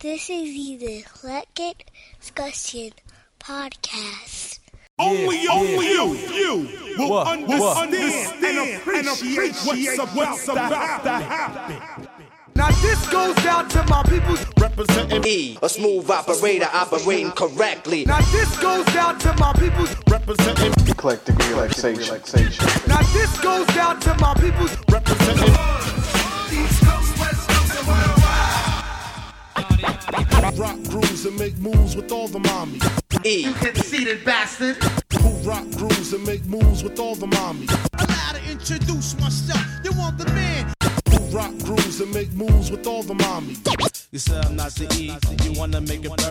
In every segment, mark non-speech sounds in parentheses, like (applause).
This is the Eclectic Discussion Podcast. Only, Yeah, only yeah. you, you will What, understand, what? and appreciate, what's about, to happen. Now this goes out to my people. Representing, E, a smooth operator operating correctly. Now this goes out to my people. representing, eclectic relaxation. Now this goes out to my people. representing. Rock grooves and make moves with all the mommies. E, You Conceited bastard. Who rock grooves and make moves with all the mommies. Allow to introduce myself. You want the man. Who rock grooves and make moves with all the mommies. You said I'm not the E, you wanna make it burn.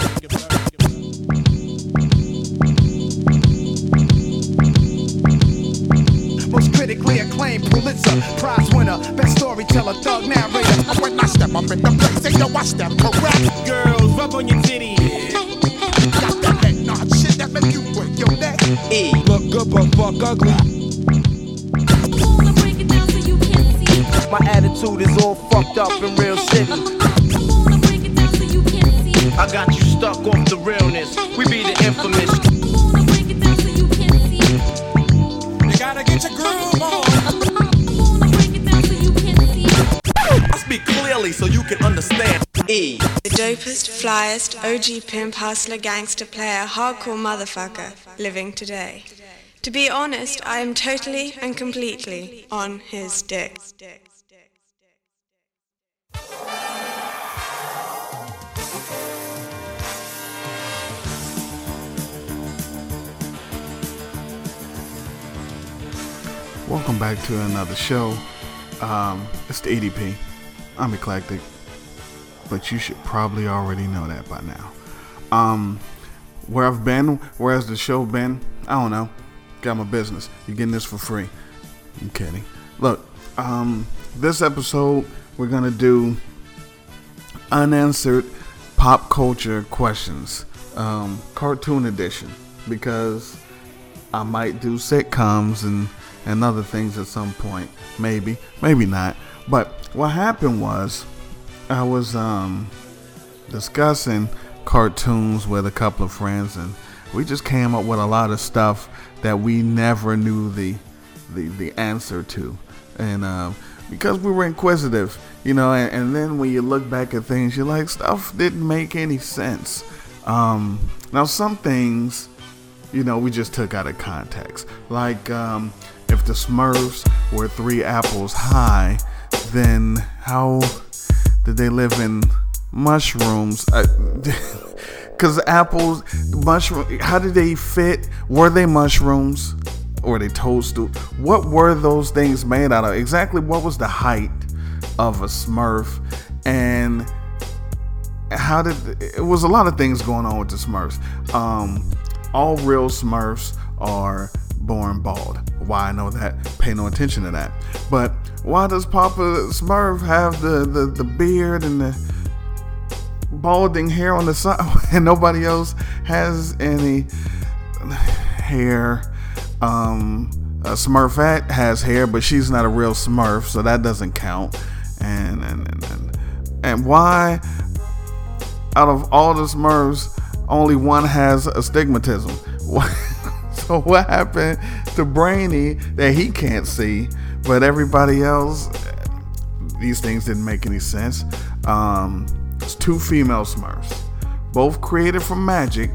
Most critically acclaimed Pulitzer Prize winner, best storyteller, thug narrator. When I step up in the place, they know I step correct. Girls, rub on your titties. Got that head nod shit that make you break your neck. E, Look good but fuck ugly. My attitude is all fucked up in real city. I wanna break it down so you can see. I got you stuck off the realness. We be the infamous. I wanna break it down so you can see. You gotta get your groove on. I wanna break it down so you can see. I speak clearly so you can understand. E, The dopest, flyest, OG pimp, hustler, gangster player, hardcore motherfucker living today. To be honest, I am totally and completely on his dick. Welcome back to another show. Um, it's the EDP. I'm eclectic, but you should probably already know that by now. Um, where I've been, where has the show been? I don't know. Got my business. You're getting this for free. I'm kidding. Look, um, this episode we're gonna do unanswered pop culture questions, um, cartoon edition, because I might do sitcoms and and other things at some point. Maybe, maybe not. But what happened was, I was um discussing cartoons with a couple of friends, and we just came up with a lot of stuff that we never knew the the the answer to, and um, because we were inquisitive, you know. And, and then when you look back at things, you're like, stuff didn't make any sense. Um, now some things you know, we just took out of context. Like, um, if the Smurfs were three apples high, then how did they live in mushrooms? (laughs) Because apples, mushroom, how did they fit? Were they mushrooms? Or they toadstool? What were those things made out of? Exactly what was the height of a Smurf? And how did it was a lot of things going on with the Smurfs. Um, all real Smurfs are born bald. Why I know that? Pay no attention to that. But why does Papa Smurf have the the, the beard and the balding hair on the side, (laughs) and nobody else has any hair? Um, uh, Smurfette has hair, but she's not a real Smurf, so that doesn't count. And and and and, and why? out of all the Smurfs, only one has astigmatism. (laughs) What- so (laughs) what happened to Brainy that he can't see, but everybody else? These things didn't make any sense. Um, it's two female Smurfs, both created from magic.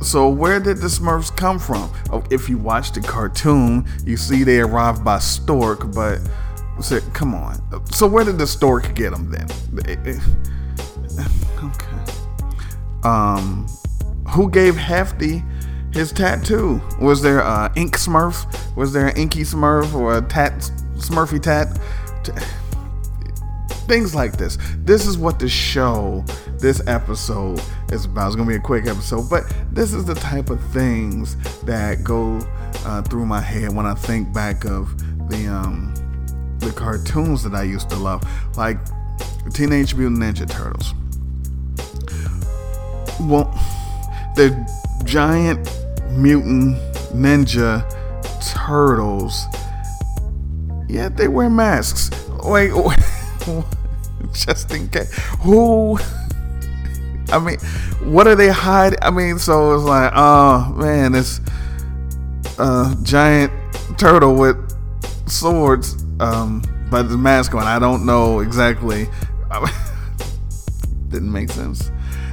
So where did the Smurfs come from? Oh, if you watch the cartoon, you see they arrived by stork, but come on. So where did the stork get them then? It- it- Okay. Um, who gave Hefty his tattoo? Was there a ink Smurf? Was there an inky Smurf or a tat Smurfy tat? T- Things like this. This is what the show, this episode is about. It's gonna be a quick episode, but this is the type of things that go uh, through my head when I think back of the um, the cartoons that I used to love, like Teenage Mutant Ninja Turtles. Well, the giant mutant ninja turtles. Yeah, they wear masks. Wait, wait (laughs) just in case. Who? (laughs) I mean, what are they hiding? I mean, so it's like, oh man, it's a giant turtle with swords, um, but the mask on. I don't know exactly. (laughs) Didn't make sense.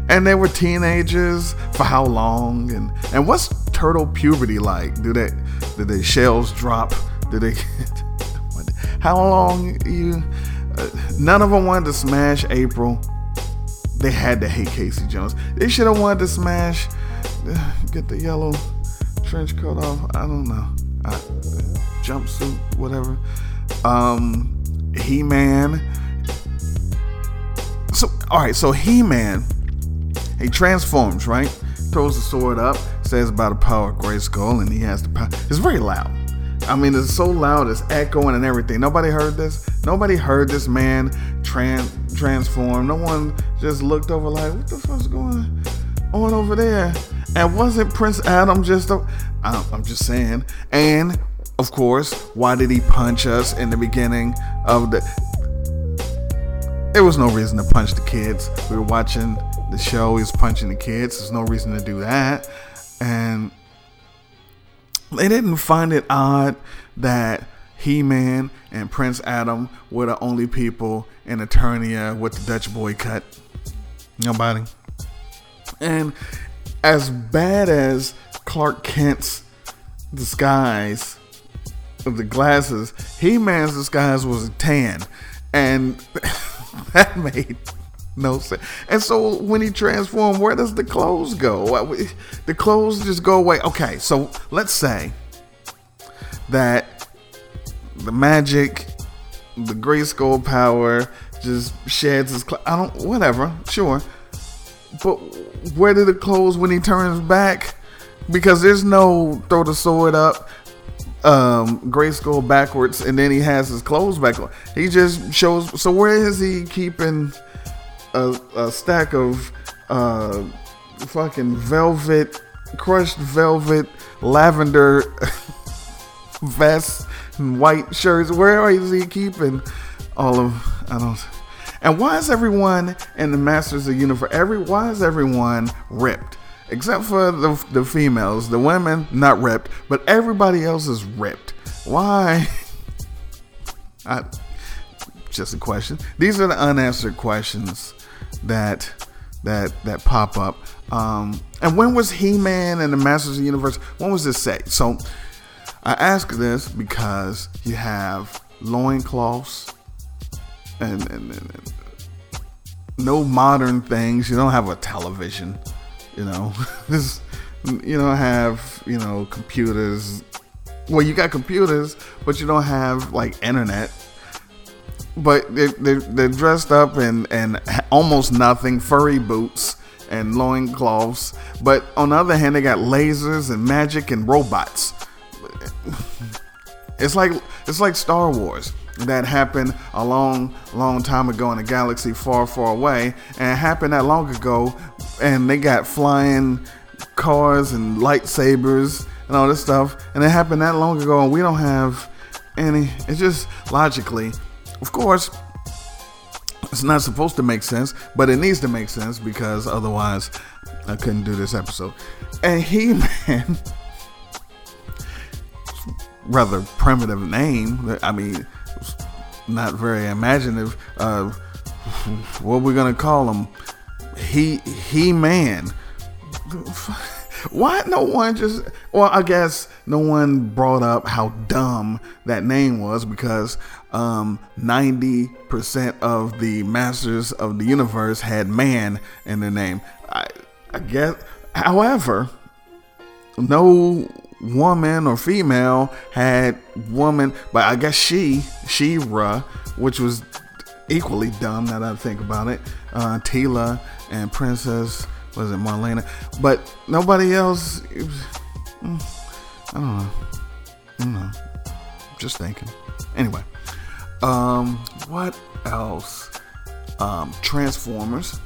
And they were teenagers for how long? And and what's turtle puberty like? Do they do they shells drop? Do they? (laughs) how long you? Uh, none of them wanted to smash April. They had to hate Casey Jones. They should have wanted to smash. Uh, get the yellow trench coat off. I don't know. I, jumpsuit, whatever. Um, He Man. So, all right. So He Man, he transforms, right? Throws the sword up, says about the power of Grayskull, and he has the power. It's very loud. I mean, it's so loud, it's echoing and everything. Nobody heard this. Nobody heard this man trans transform. No one just looked over like, what the fuck's going on over there? And wasn't Prince Adam just a, I'm just saying. And of course, why did he punch us in the beginning of the? There was no reason to punch the kids. We were watching the show. is punching the kids. There's no reason to do that. And they didn't find it odd that He Man and Prince Adam were the only people in Eternia with the Dutch boy cut. Nobody. And as bad as Clark Kent's disguise of the glasses, He Man's disguise was a tan. And (laughs) that made no sense. And so when he transformed, where does the clothes go? The clothes just go away. Okay, so let's say that the magic, the Grayskull power just sheds his clothes. I don't, whatever, sure. But where do the clothes when he turns back? Because there's no throw the sword up, um, Grayskull backwards, and then he has his clothes back on. He just shows. So where is he keeping a, a stack of uh, fucking velvet, crushed velvet, lavender (laughs) vests and white shirts? Where is he keeping all of? I don't. And why is everyone in the Masters of Universe? Every why is everyone ripped? Except for the, the females, the women not ripped, but everybody else is ripped. Why? (laughs) I, just a question. These are the unanswered questions that that that pop up. Um, and when was He Man and the Masters of the Universe? When was this set? So I ask this because you have loincloths and, and, and, and no modern things. You don't have a television. You know, (laughs) this you don't have you know computers. Well, you got computers, but you don't have like internet. But they're, they're, they're dressed up in, and almost nothing, furry boots and loincloths. But on the other hand, they got lasers and magic and robots. It's like it's like Star Wars that happened a long, long time ago in a galaxy far, far away, and it happened that long ago, and they got flying cars and lightsabers and all this stuff, and it happened that long ago, and we don't have any. It's just logically, of course. It's not supposed to make sense, but it needs to make sense because otherwise I couldn't do this episode. And He (laughs) Man rather primitive name. I mean, not very imaginative. Uh, what we're gonna call him? He He Man. Why no one just? Well, I guess no one brought up how dumb that name was because um, ninety percent of the Masters of the Universe had man in their name. I, I guess. However, no woman or female had woman, but I guess she, She-Ra, which was equally dumb now that I think about it. Uh, Teela and Princess, was it Marlena? But nobody else. Mm, I don't know. I don't know. Just thinking. Anyway, um, what else? Um, Transformers.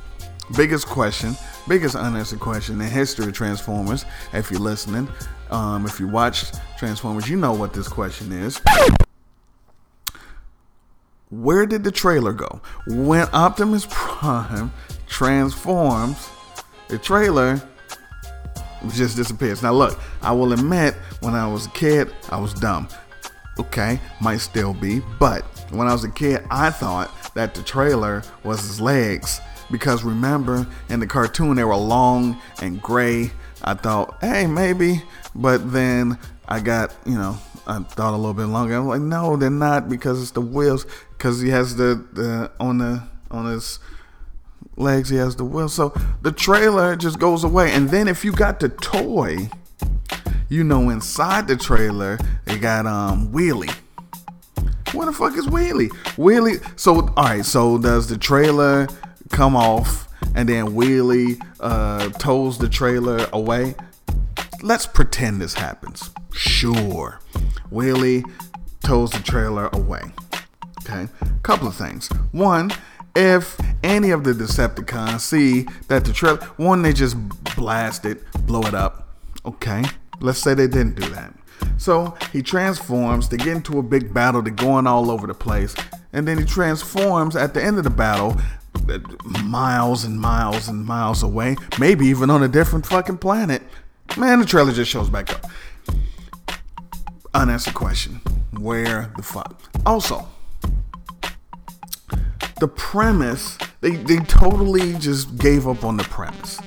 Biggest question, biggest unanswered question in history of Transformers. If you're listening, um, if you watched Transformers, you know what this question is. Where did the trailer go? When Optimus (laughs) Prime transforms, the trailer just disappears. Now, look, I will admit, when I was a kid, I was dumb. Okay, might still be, but when I was a kid, I thought that the trailer was his legs because remember in the cartoon they were long and gray. I thought, hey, maybe, but then I got, you know, I thought a little bit longer. I'm like, no, they're not because it's the wheels. Because he has the, the on the on his legs, he has the will. So the trailer just goes away. And then if you got the toy, you know, inside the trailer they got um Wheelie. Where the fuck is Wheelie? Wheelie. So all right. So does the trailer come off and then Wheelie uh, tows the trailer away? Let's pretend this happens. Sure. Wheelie tows the trailer away. Okay. Couple of things. One, if any of the Decepticons see that the trailer, one, they just blast it, blow it up. Okay. Let's say they didn't do that. So he transforms, they get into a big battle, they're going all over the place, and then he transforms at the end of the battle, miles and miles and miles away, maybe even on a different fucking planet. Man, the trailer just shows back up. Unanswered question. Where the fuck? Also, the premise, they, they totally just gave up on the premise.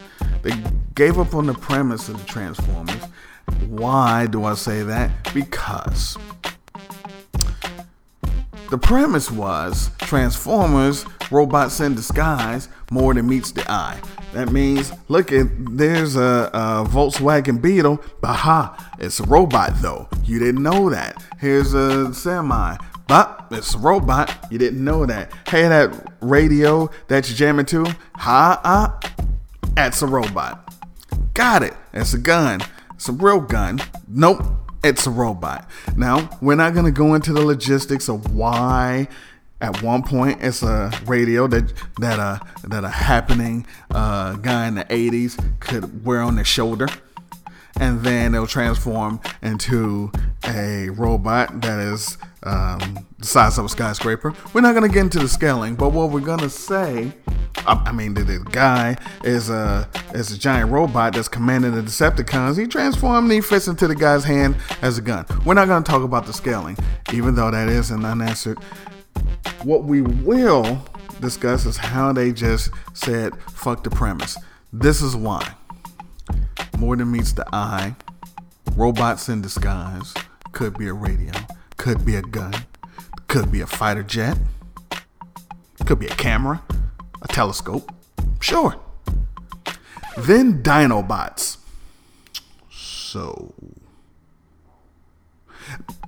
They gave up on the premise of the Transformers. Why do I say that? Because the premise was Transformers, robots in disguise, more than meets the eye. That means, look at there's a, a Volkswagen Beetle, baha, it's a robot though. You didn't know that. Here's a semi, but it's a robot. You didn't know that. Hey, that radio that you're jamming to, ha, ah, that's a robot. Got it. It's a gun. It's a real gun. Nope, it's a robot. Now, we're not going to go into the logistics of why at one point it's a radio that that uh that a happening uh guy in the 80s could wear on their shoulder and then it'll transform into a robot that is um, the size of a skyscraper. We're not going to get into the scaling, but what we're going to say, I, I mean, the, the guy is a is a giant robot that's commanding the Decepticons. He transforms and he fits into the guy's hand as a gun. We're not going to talk about the scaling, even though that is an unanswered. What we will discuss is how they just said, fuck the premise. This is why. More than meets the eye. Robots in disguise. Could be a radio. Could be a gun. Could be a fighter jet. Could be a camera. A telescope. Sure. Then Dinobots. So.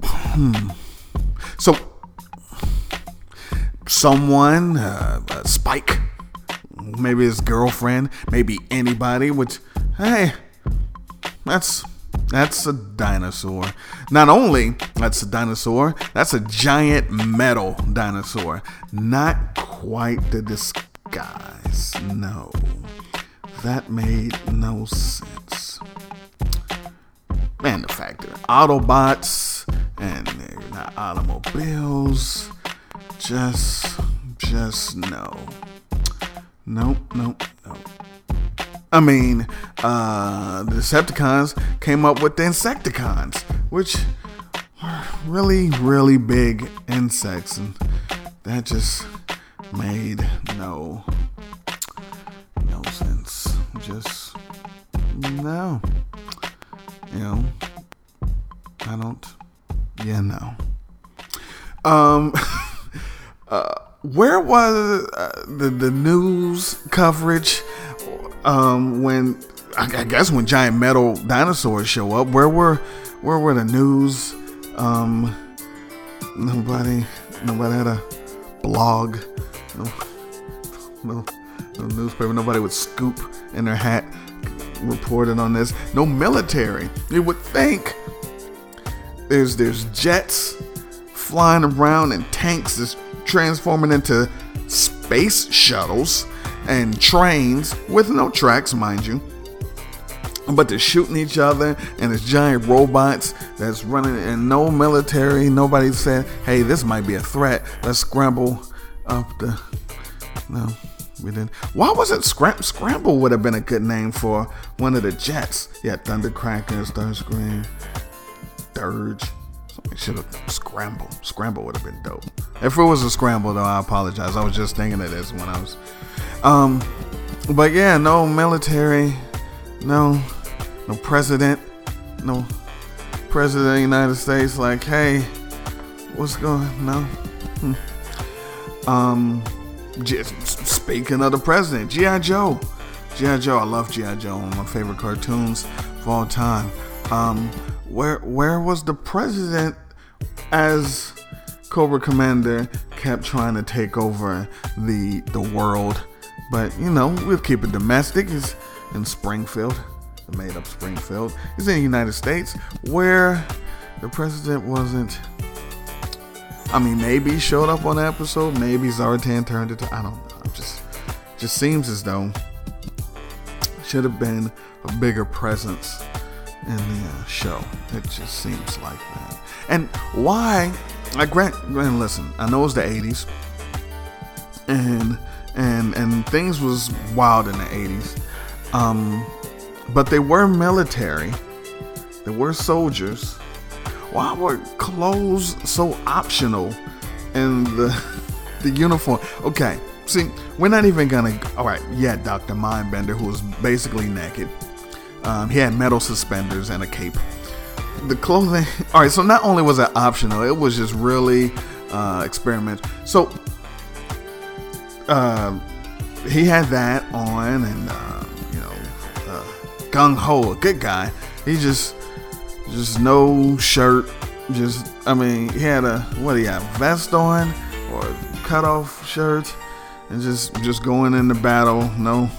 Hmm. So. Someone, uh, Spike, maybe his girlfriend, maybe anybody, which, hey, that's that's a dinosaur. Not only that's a dinosaur, that's a giant metal dinosaur. Not quite the disguise. No. That made no sense. Man, the factor. Autobots and not automobiles. Just just no. Nope, nope, nope. I mean, uh, the Decepticons came up with the Insecticons, which were really, really big insects, and that just made no no sense. Just no. You know, I don't. Yeah, no. Um, (laughs) uh, where was uh, the the news coverage? Um, when I, guess when giant metal dinosaurs show up, where were where were the news? Um, nobody nobody had a blog, no, no, no newspaper. Nobody would scoop in their hat reported on this. No military. You would think there's there's jets flying around and tanks is transforming into space shuttles and trains with no tracks, mind you. but they're shooting each other and it's giant robots that's running and no military nobody said hey this might be a threat. Let's scramble up the no we didn't. Why was it Scram- scramble would have been a good name for one of the jets? Yeah thundercracker starscream dirge. Should have scramble scramble would have been dope. If it was a scramble though i apologize. I was just thinking of this when i was um but yeah no military no no president, no president of the United States like, hey, what's going no? Hmm. Um just speaking of the president, G.I. Joe. G.I. Joe, I love G.I. Joe, one of my favorite cartoons of all time. Um where where was the president as Cobra Commander kept trying to take over the the world? But you know, we'll keep it domestic. It's in Springfield made up Springfield, is in the United States, where the president wasn't. I mean, maybe he showed up on the episode, maybe Zartan turned it. To, I don't know. Just, just seems as though should have been a bigger presence in the uh, show. It just seems like that. And why? I grant, grant. Listen, I know it's the '80s, and and and things was wild in the '80s. Um, but they were military. They were soldiers. Why were clothes so optional in the (laughs) the uniform? Okay, see, we're not even gonna. All right, yeah, Doctor Mindbender, who was basically naked. Um, he had metal suspenders and a cape. The clothing. (laughs) All right, so not only was it optional, it was just really uh, experiment. So uh, he had that on, and uh, gung ho, a good guy. He just, just no shirt. Just, I mean, he had a what do you have, vest on or cut off shirt, and just, just going into battle. No,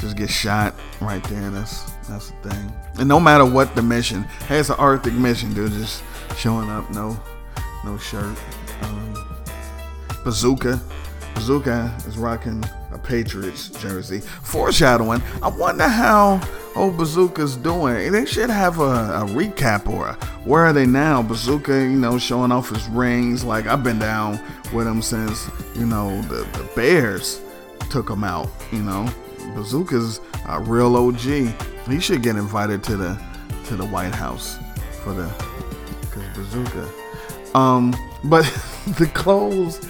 just get shot right there. That's that's the thing. And no matter what the mission, hey, it's an Arctic mission, dude. Just showing up, no, no shirt. Um, bazooka, bazooka is rocking a Patriots jersey, foreshadowing. I wonder how old Bazooka's doing. They should have a, a recap or a, where are they now? Bazooka, you know, showing off his rings. Like I've been down with him since you know the, the Bears took him out. You know, Bazooka's a real OG. He should get invited to the to the White House for the because Bazooka. Um, but (laughs) the clothes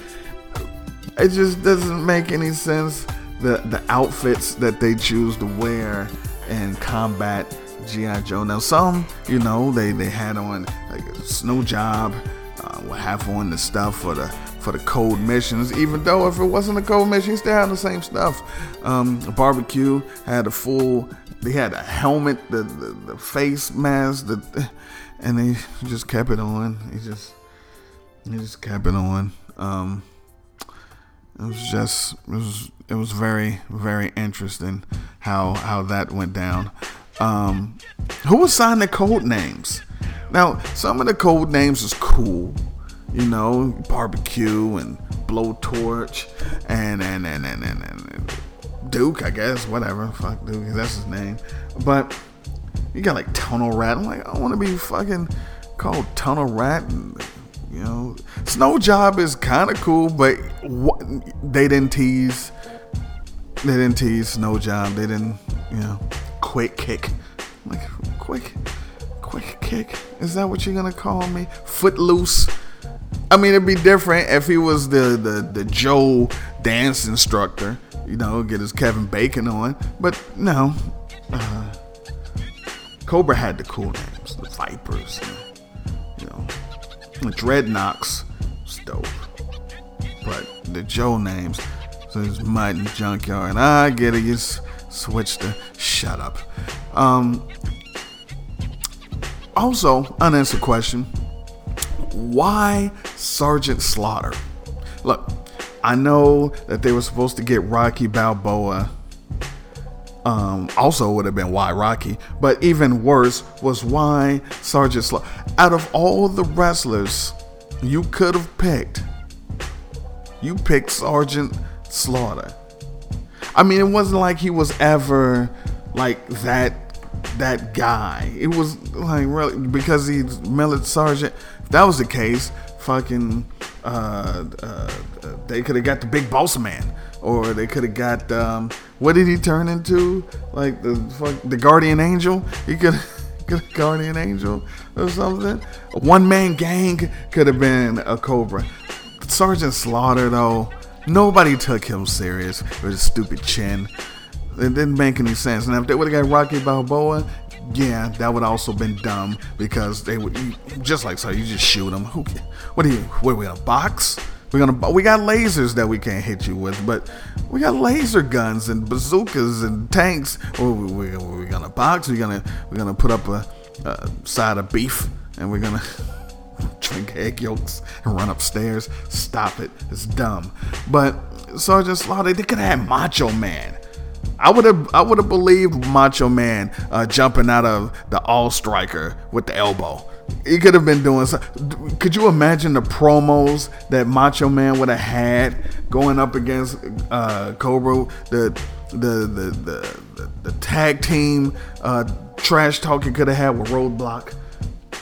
it just doesn't make any sense. The the outfits that they choose to wear in combat GI Joe. Now some, you know, they they had on like a snow job, uh, would have on the stuff for the for the cold missions. Even though if it wasn't a cold mission, still had the same stuff. Um, barbecue had a full. They had a helmet, the the, the face mask, the, and they just kept it on. He just he just kept it on. Um, it was just it was it was very very interesting how how that went down. Um, who assigned the code names? Now some of the code names is cool, you know, barbecue and blowtorch and and and and and, and Duke, I guess, whatever. Fuck Duke, that's his name. But you got like Tunnel Rat. I'm like, I want to be fucking called Tunnel Rat. And, you know, Snow Job is kind of cool, but what, they didn't tease. They didn't tease Snow Job. They didn't, you know, quick kick. Like quick, quick kick. Is that what you're gonna call me? Footloose. I mean, it'd be different if he was the the the Joe dance instructor. You know, get his Kevin Bacon on. But no, uh, Cobra had the cool names, the Vipers. You know, Dreadnoks dope. But the Joe names, so it's Mud and Junkyard. I get it, you s- switched to shut up. Um, also, unanswered question why Sergeant Slaughter? Look, I know that they were supposed to get Rocky Balboa. Um, also would have been why Rocky, but even worse was why Sergeant Slaughter. Out of all the wrestlers you could have picked, you picked Sergeant Slaughter. I mean, it wasn't like he was ever like that that guy. It was like really because he's military sergeant. If that was the case, fucking uh, uh, they could have got the big boss man, or they could have got um, what did he turn into? Like the fuck, the guardian angel. He could. (laughs) Guardian Angel or something. A one man gang could have been a Cobra. Sergeant Slaughter, though, nobody took him serious with his stupid chin. It didn't make any sense. And if they would have got Rocky Balboa, yeah, that would also been dumb because they would just like so you just shoot them. Who? What are you? What are we gonna box? We're gonna we got lasers that we can't hit you with, but we got laser guns and bazookas and tanks. Or we, we, gonna box? We're gonna we're gonna put up a, a side of beef and we're gonna (laughs) drink egg yolks and run upstairs. Stop it. It's dumb. But Sergeant Slaughter, oh, they could have had Macho Man. I would have I would have believed Macho Man uh, jumping out of the AWE Striker with the elbow. He could have been doing. Some, could you imagine the promos that Macho Man would have had going up against uh, Cobra? The the the the, the, the tag team uh, trash talking could have had with Roadblock.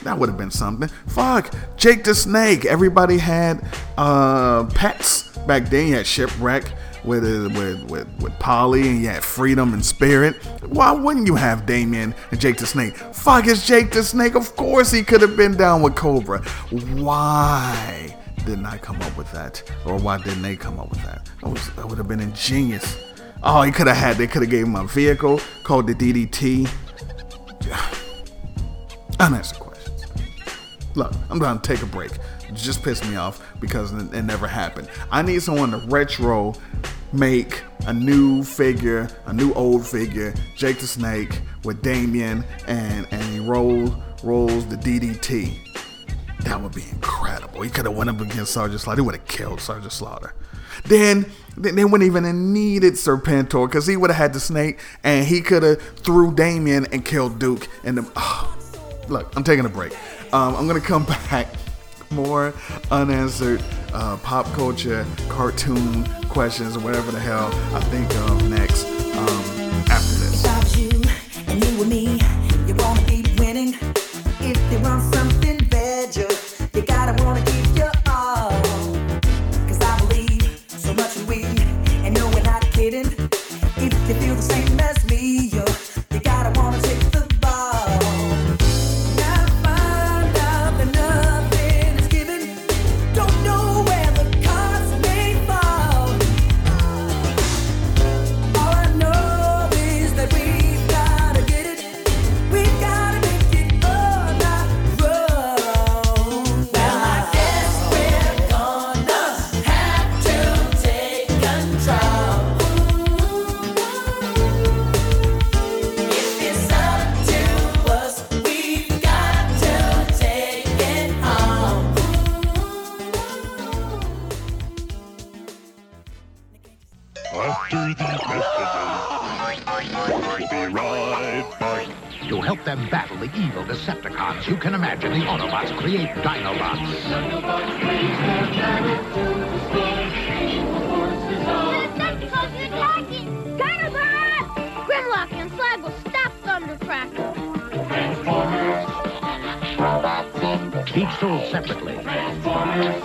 That would have been something. Fuck, Jake the Snake. Everybody had uh, pets back then. You had Shipwreck with uh, with with with Polly, and you had Freedom and Spirit. Why wouldn't you have Damien and Jake the Snake? Fuck, is Jake the Snake? Of course he could have been down with Cobra. Why didn't I come up with that, or why didn't they come up with that? That, was, would have been ingenious. Oh, he could have had. They could have gave him a vehicle called the DDT. (sighs) Unanswered questions. Look, I'm gonna take a break. Just pissed me off because it, never happened. I need someone to retro make a new figure, a new old figure, Jake the Snake with Damien, and and he rolls rolls the DDT. That would be incredible. He could have went up against Sergeant Slaughter. He would have killed Sergeant Slaughter. Then they wouldn't even have needed Serpentor because he would have had the snake and he could have threw Damien and killed Duke. And the, oh, look, I'm taking a break. Um, I'm gonna come (laughs) back more unanswered uh, pop culture cartoon questions or whatever the hell I think of next. Um, sold separately. Transformers,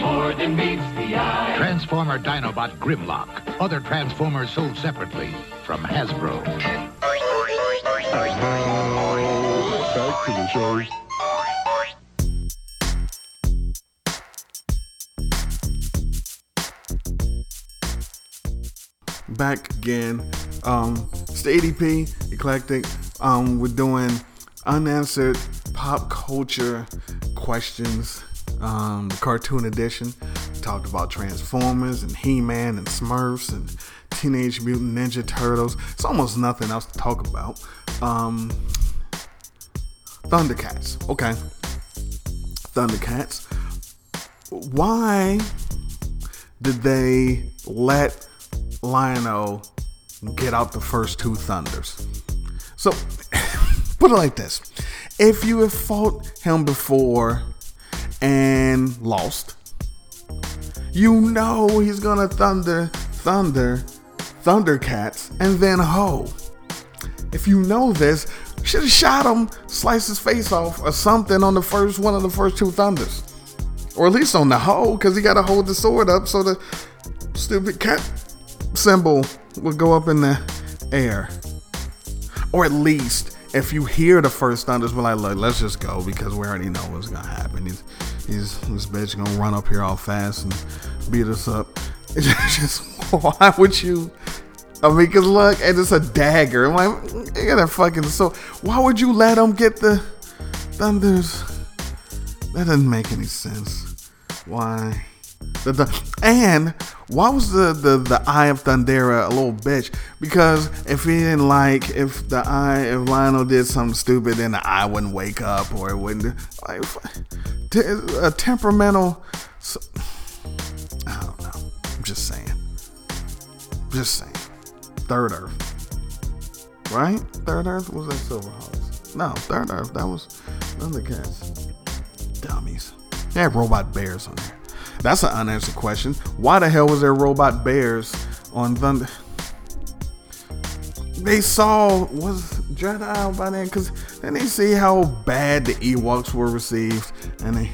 More than meets the eye. Transformer Dinobot Grimlock. Other Transformers sold separately from Hasbro. Back to the show. back again. Um, it's the EDP Eclectic. Um, we're doing unanswered pop culture questions. Um, the cartoon edition talked about Transformers and He-Man and Smurfs and Teenage Mutant Ninja Turtles. It's almost nothing else to talk about. Um, Thundercats. Okay. Thundercats. Why did they let Lion-O get out the first two thunders? So, (laughs) put it like this: if you have fought him before and lost, you know he's gonna thunder, thunder, Thundercats, and then ho. if you know this, should have shot him, sliced his face off, or something on the first one of the first two thunders, or at least on the hoe, because he got to hold the sword up so the stupid cat symbol would go up in the air, or at least if you hear the first thunders, we're like, look, let's just go because we already know what's gonna happen. He's, he's this bitch gonna run up here all fast and beat us up. (laughs) It's just why would you? I mean, cause look, and it's a dagger. I'm like, you got a fucking so. Why would you let him get the thunders? That doesn't make any sense. Why? The, the, and why was the, the, the eye of Thundera a little bitch? Because if he didn't like, if the eye, if Lion-O did something stupid, then the eye wouldn't wake up or it wouldn't. Like, a temperamental. I don't know. I'm just saying. Just saying. Third Earth. Right? Third Earth? Was that Silverhawks? No, Third Earth. That was Thundercats. Dummies. They had robot bears on there. That's an unanswered question. Why the hell was there robot bears on Thunder? They saw was Jedi by then because then they see how bad the Ewoks were received, and they,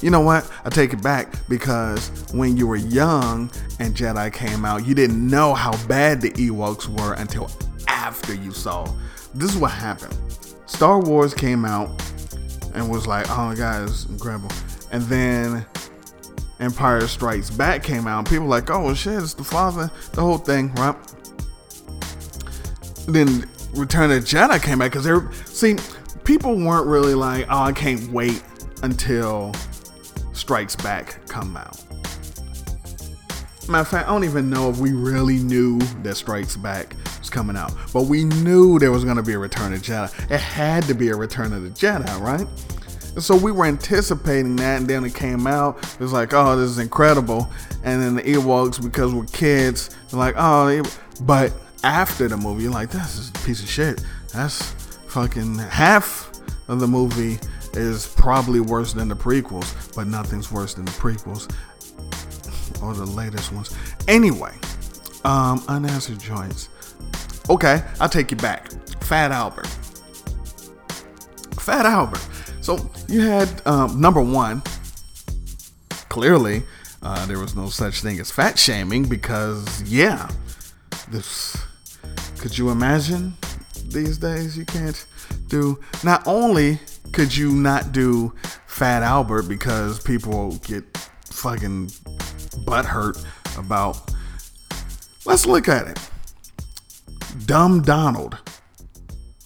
you know what? I take it back because when you were young and Jedi came out, you didn't know how bad the Ewoks were until after you saw. This is what happened. Star Wars came out and was like, oh it's incredible, and then Empire Strikes Back came out, and people were like, oh shit, it's the father, the whole thing, right? Then Return of Jedi came back because they're see, people weren't really like, oh, I can't wait until Strikes Back come out. Matter of fact, I don't even know if we really knew that Strikes Back was coming out, but we knew there was going to be a Return of Jedi. It had to be a Return of the Jedi, right? And so we were anticipating that, and then it came out. It was like, oh, this is incredible. And then the Ewoks, because we're kids, like, oh, but after the movie, you're like, this is a piece of shit. That's fucking half of the movie is probably worse than the prequels, but nothing's worse than the prequels or the latest ones. Anyway, um, unanswered joints. Okay, I'll take you back. Fat Albert. Fat Albert. So you had um, number one. Clearly, uh, there was no such thing as fat shaming because, yeah, this. Could you imagine these days? You can't do. Not only could you not do Fat Albert because people get fucking butt hurt about. Let's look at it. Dumb Donald,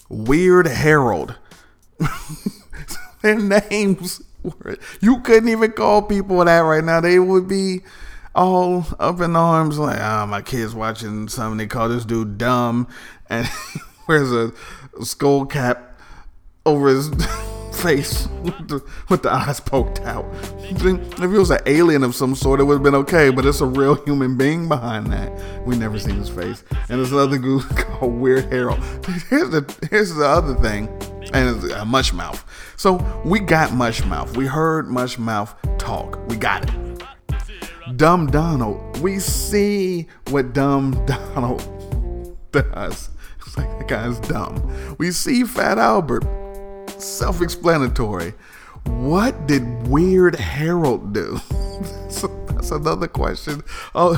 Weird Harold. (laughs) (laughs) Their names were. You couldn't even call people that right now. They would be all up in arms, like, oh, my kid's watching something. They call this dude dumb, and (laughs) wears a skull cap over his (laughs) face with the, with the, eyes poked out. If it was an alien of some sort, it would have been okay, but it's a real human being behind that. We never seen his face. And there's another dude (laughs) called Weird Harold. Here's the here's the other thing, and it's a mush mouth. So we got mush mouth. We heard mush mouth talk. We got it. Dumb Donald. We see what Dumb (laughs) Donald does. It's like that guy's dumb. We see Fat Albert self explanatory. What did Weird Harold do? (laughs) so that's another question. Oh,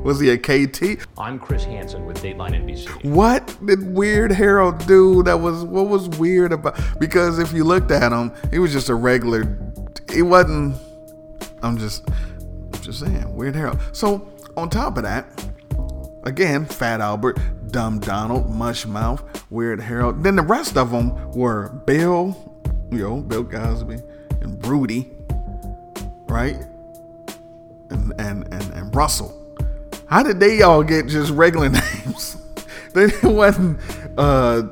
(laughs) was he a KT? I'm Chris Hansen with Dateline NBC. What did Weird Harold do that was what was weird about? Because if you looked at him, he was just a regular. He wasn't. I'm just, I'm just saying, Weird Harold. So on top of that, again, Fat Albert, Dumb Donald, Mush Mouth, Weird Harold. Then the rest of them were Bill, you know, Bill Cosby, and Broody, right? And and and, and Russell. How did they all get just regular (laughs) names? they wasn't uh,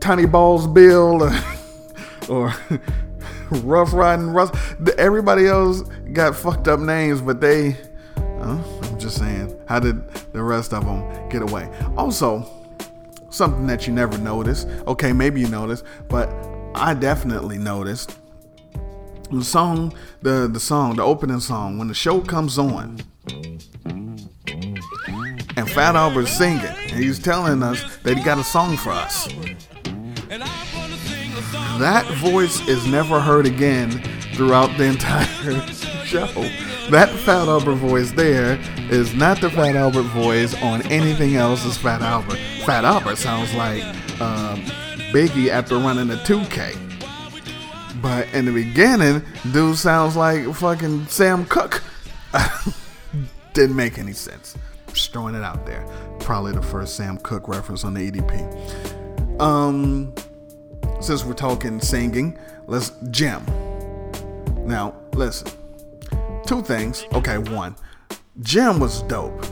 Tiny Balls Bill or, (laughs) or Rough Riding Russ. Everybody else got fucked up names, but they. Just saying. How did the rest of them get away? Also, something that you never noticed. Okay, maybe you noticed, but I definitely noticed. The song, the the song, the opening song, when the show comes on, and Fat Albert's singing, and he's telling us that he got a song for us. That voice is never heard again throughout the entire (laughs) show. That Fat Albert voice there is not the Fat Albert voice on anything else as Fat Albert. Fat Albert sounds like um, Biggie after running a 2K. But in the beginning, dude sounds like fucking Sam Cooke. (laughs) Didn't make any sense. Just throwing it out there. Probably the first Sam Cooke reference on the EDP. Um, since we're talking singing, let's jam. Now, listen. Two things. Okay, one. Jem was dope.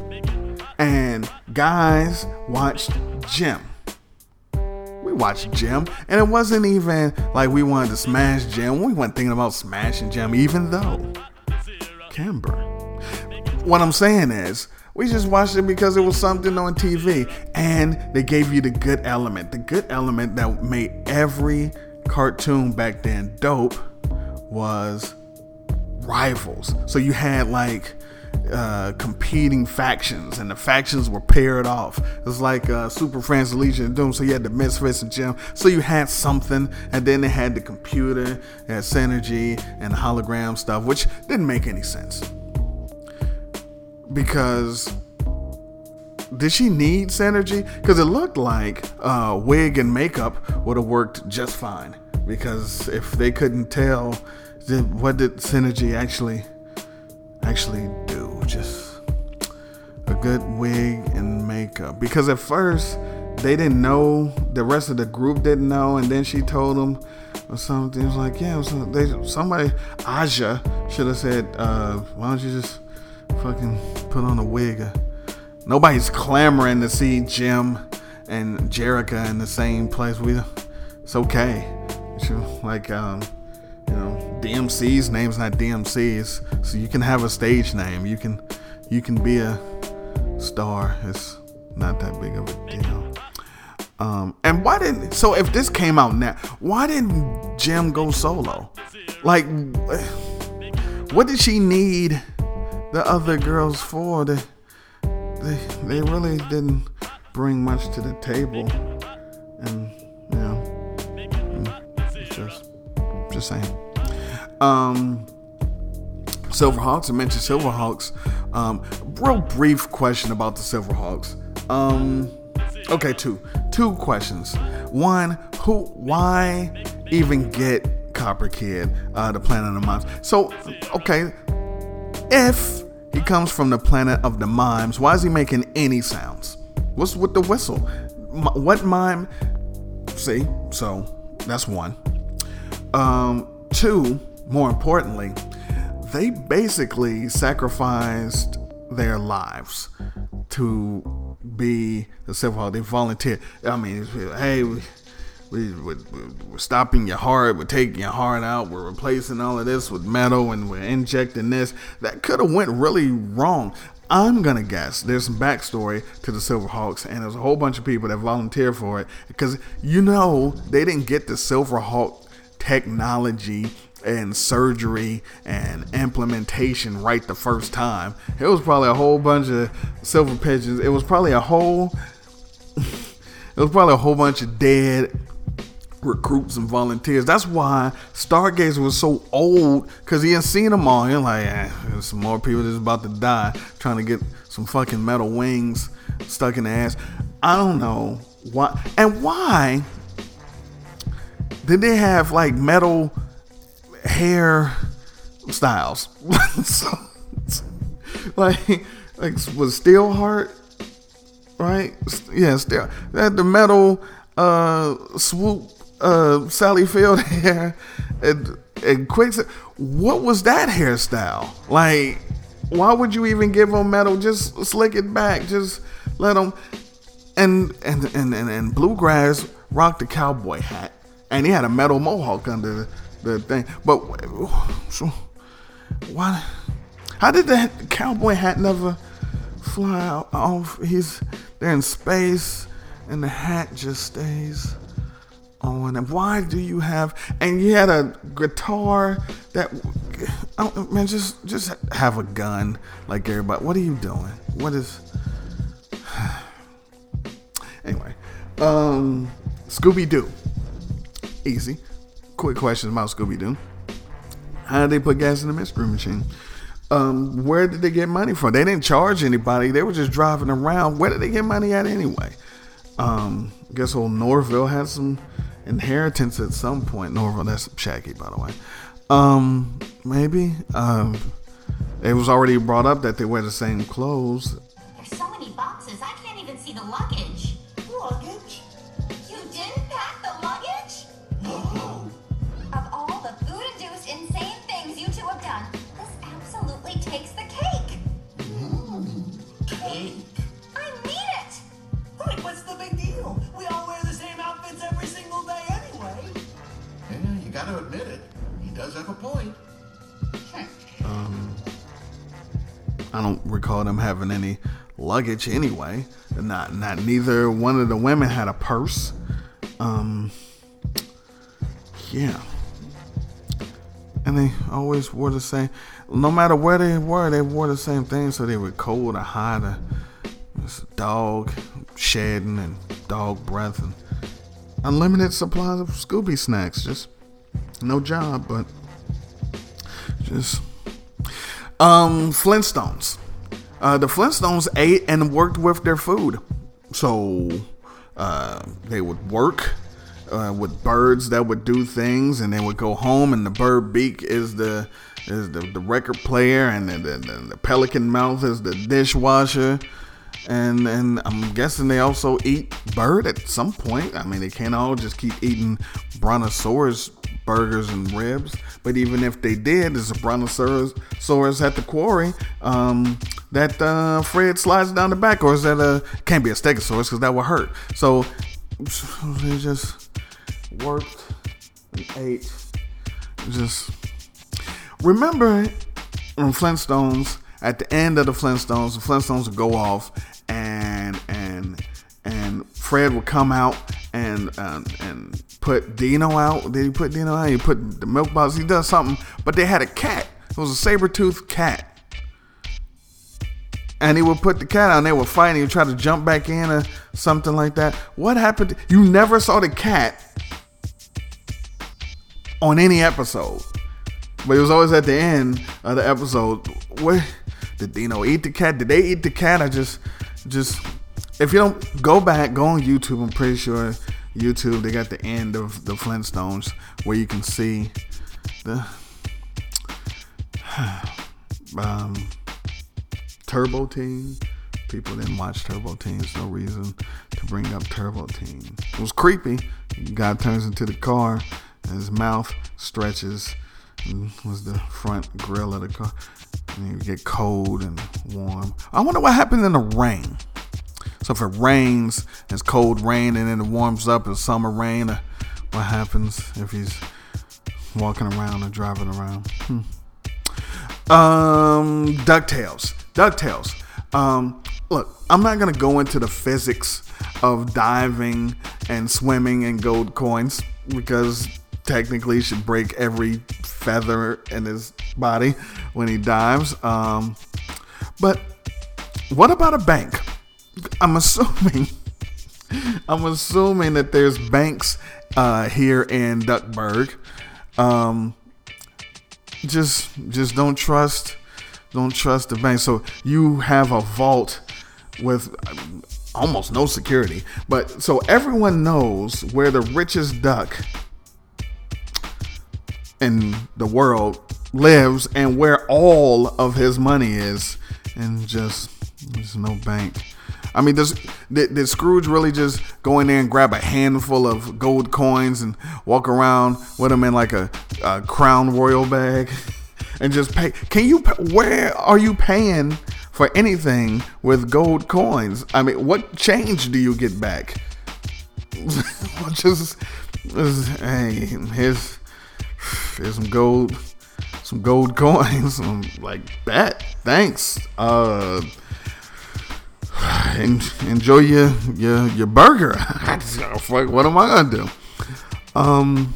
And guys watched Jem. We watched Jem, and it wasn't even like we wanted to smash Jem. We weren't thinking about smashing Jem, even though Kimber. What I'm saying is, we just watched it because it was something on TV, and they gave you the good element. The good element that made every cartoon back then dope was rivals. So you had like uh, competing factions, and the factions were paired off. It was like uh, Super Friends, Legion of Doom. So you had the Misfits and Jem. So you had something, and then they had the computer, had Synergy and the hologram stuff, which didn't make any sense because did she need synergy? Because it looked like uh, wig and makeup would have worked just fine. Because if they couldn't tell, then what did synergy actually actually do? Just a good wig and makeup. Because at first they didn't know, the rest of the group didn't know, and then she told them or something. It was like, yeah, they, somebody, Aja, should have said, uh, why don't you just fucking put on a wig? Nobody's clamoring to see Jem and Jerrica in the same place. We, it's okay. Like, um, DMC's name's not DMC's, so you can have a stage name. You can, you can be a star. It's not that big of a deal. Um, and why didn't so if this came out now, why didn't Jem go solo? Like, what did she need the other girls for? They, they, they really didn't bring much to the table, and you know, it's just, just saying. Um, Silverhawks. I mentioned Silverhawks. Um, real brief question about the Silverhawks. Um, okay, two two questions. One, who, why even get Copper Kidd, uh, the Planet of the Mimes? So, okay, if he comes from the planet of the mimes, why is he making any sounds? What's with the whistle? What mime? See, so that's one. Um, two, more importantly, they basically sacrificed their lives to be the civil They volunteered. I mean, hey, we, we, we, we're stopping your heart. We're taking your heart out. We're replacing all of this with metal, and we're injecting this. That could have went really wrong. I'm gonna guess there's some backstory to the Silverhawks, and there's a whole bunch of people that volunteer for it because you know they didn't get the Silverhawk technology and surgery and implementation right the first time. It was probably a whole bunch of silver pigeons. It was probably a whole (laughs) it was probably a whole bunch of dead recruits and volunteers. That's why Stargazer was so old because he had seen them all. You're like, eh, there's some more people that's about to die trying to get some fucking metal wings stuck in the ass. I don't know why and why did they have like metal hair styles? (laughs) so, like, like was Steelheart, right? Yeah, Steel. Had the metal uh swoop uh Sally Field (laughs) hair and and quick. What was that hairstyle? Like, why would you even give them metal? Just slick it back. Just let them. And and and and, and bluegrass rocked the cowboy hat, and he had a metal mohawk under the, thing. But so why? How did that cowboy hat never fly off? He's there in space, and the hat just stays on. And why do you have? And you had a guitar that, oh, man, just just have a gun like everybody. What are you doing? What is? (sighs) Anyway, um, Scooby Doo. Easy. Quick questions about Scooby Doo. How did they put gas in the mystery machine? Um, where did they get money from? They didn't charge anybody. They were just driving around. Where did they get money at anyway? Um, I guess old Norville had some inheritance at some point. Norville, that's Shaggy, by the way. Um, maybe. Um, it was already brought up that they wear the same clothes. Does have a point. Um, I don't recall them having any luggage anyway. Not not neither one of the women had a purse. Um, yeah, and they always wore the same. No matter where they were, they wore the same thing, so they were cold or hot. Or dog shedding and dog breath and unlimited supplies of Scooby snacks. Just no job, but um Flintstones. Uh, the Flintstones ate and worked with their food, so uh, they would work uh, with birds that would do things, and they would go home, and the bird beak is the is the, the record player, and the, the, the pelican mouth is the dishwasher. And and I'm guessing they also eat bird at some point. I mean, they can't all just keep eating brontosaurus burgers and ribs. But even if they did, there's a brontosaurus saurus at the quarry um, that uh, Fred slides down the back, or is that a can't be a stegosaurus because that would hurt. So they just worked and ate. Just remember in Flintstones. At the end of the Flintstones, the Flintstones would go off, and Fred would come out and uh, and put Dino out. Did he put Dino out? He put the milk box. He does something, but they had a cat. It was a saber toothed cat. And he would put the cat out and they would fight and he would try to jump back in or something like that. What happened? You never saw the cat on any episode. But it was always at the end of the episode. Where did Dino eat the cat? Did they eat the cat? I just just if you don't go back, go on YouTube. I'm pretty sure YouTube they got the end of the Flintstones where you can see the (sighs) um, Turbo Teen. People didn't watch Turbo Teen. There's no reason to bring up Turbo Teen. It was creepy. Guy turns into the car and his mouth stretches. Was the front grill of the car. And you get cold and warm. I wonder what happened in the rain. So if it rains, it's cold rain, and then it warms up, it's summer rain. Uh, what happens if he's walking around or driving around? Hmm. Um, Ducktales. Ducktales. Um, look, I'm not gonna go into the physics of diving and swimming and gold coins because technically he should break every feather in his body when he dives. Um, but what about a bank? I'm assuming. I'm assuming that there's banks uh, here in Duckburg. Um, just, just don't trust, don't trust the bank. So you have a vault with almost no security, but so everyone knows where the richest duck in the world lives and where all of his money is, and just there's no bank. I mean, does did, did, Scrooge really just go in there and grab a handful of gold coins and walk around with them in like a, a crown royal bag (laughs) and just pay? Can you? Where are you paying for anything with gold coins? I mean, what change do you get back? (laughs) just, just hey, here's here's some gold, some gold coins. (laughs) I'm like that. Thanks. Uh (sighs) enjoy your your your burger. (laughs) what am I gonna do? Um,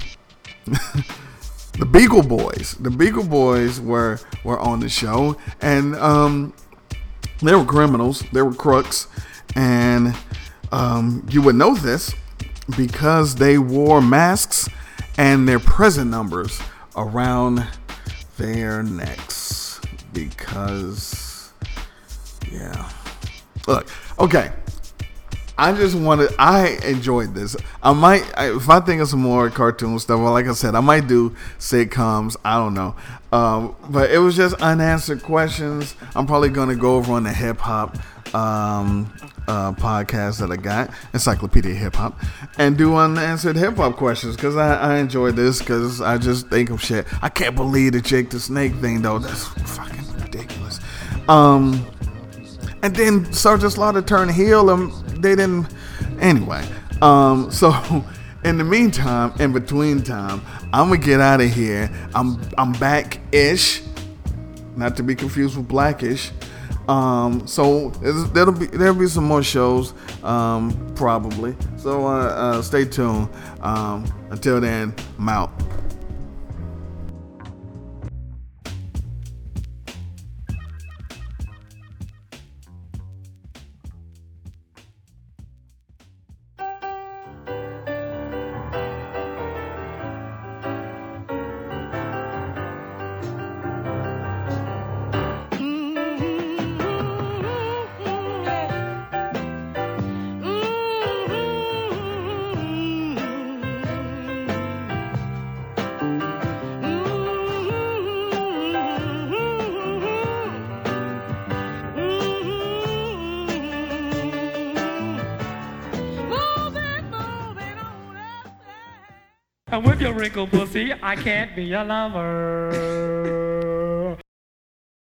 (laughs) the Beagle Boys. The Beagle Boys were were on the show, and um, they were criminals. They were crooks, and Um, you would know this because they wore masks and their present numbers around their necks. Because, yeah. Look, okay. I just wanted. I enjoyed this. I might, if I think of some more cartoon stuff. Well, like I said, I might do sitcoms. I don't know. Um, but it was just unanswered questions. I'm probably gonna go over on the hip hop um, uh, podcast that I got, Encyclopedia Hip Hop, and do unanswered hip hop questions because I, I enjoyed this because I just think of shit. I can't believe the Jake the Snake thing though. That's fucking ridiculous. Um, and then Sergeant Slaughter turned heel and they didn't anyway um (laughs) so in the meantime in between time i'm gonna get out of here. I'm i'm back ish not to be confused with blackish. Um so there'll be there'll be some more shows um probably. So uh, uh stay tuned um until then i'm out I can't be your lover.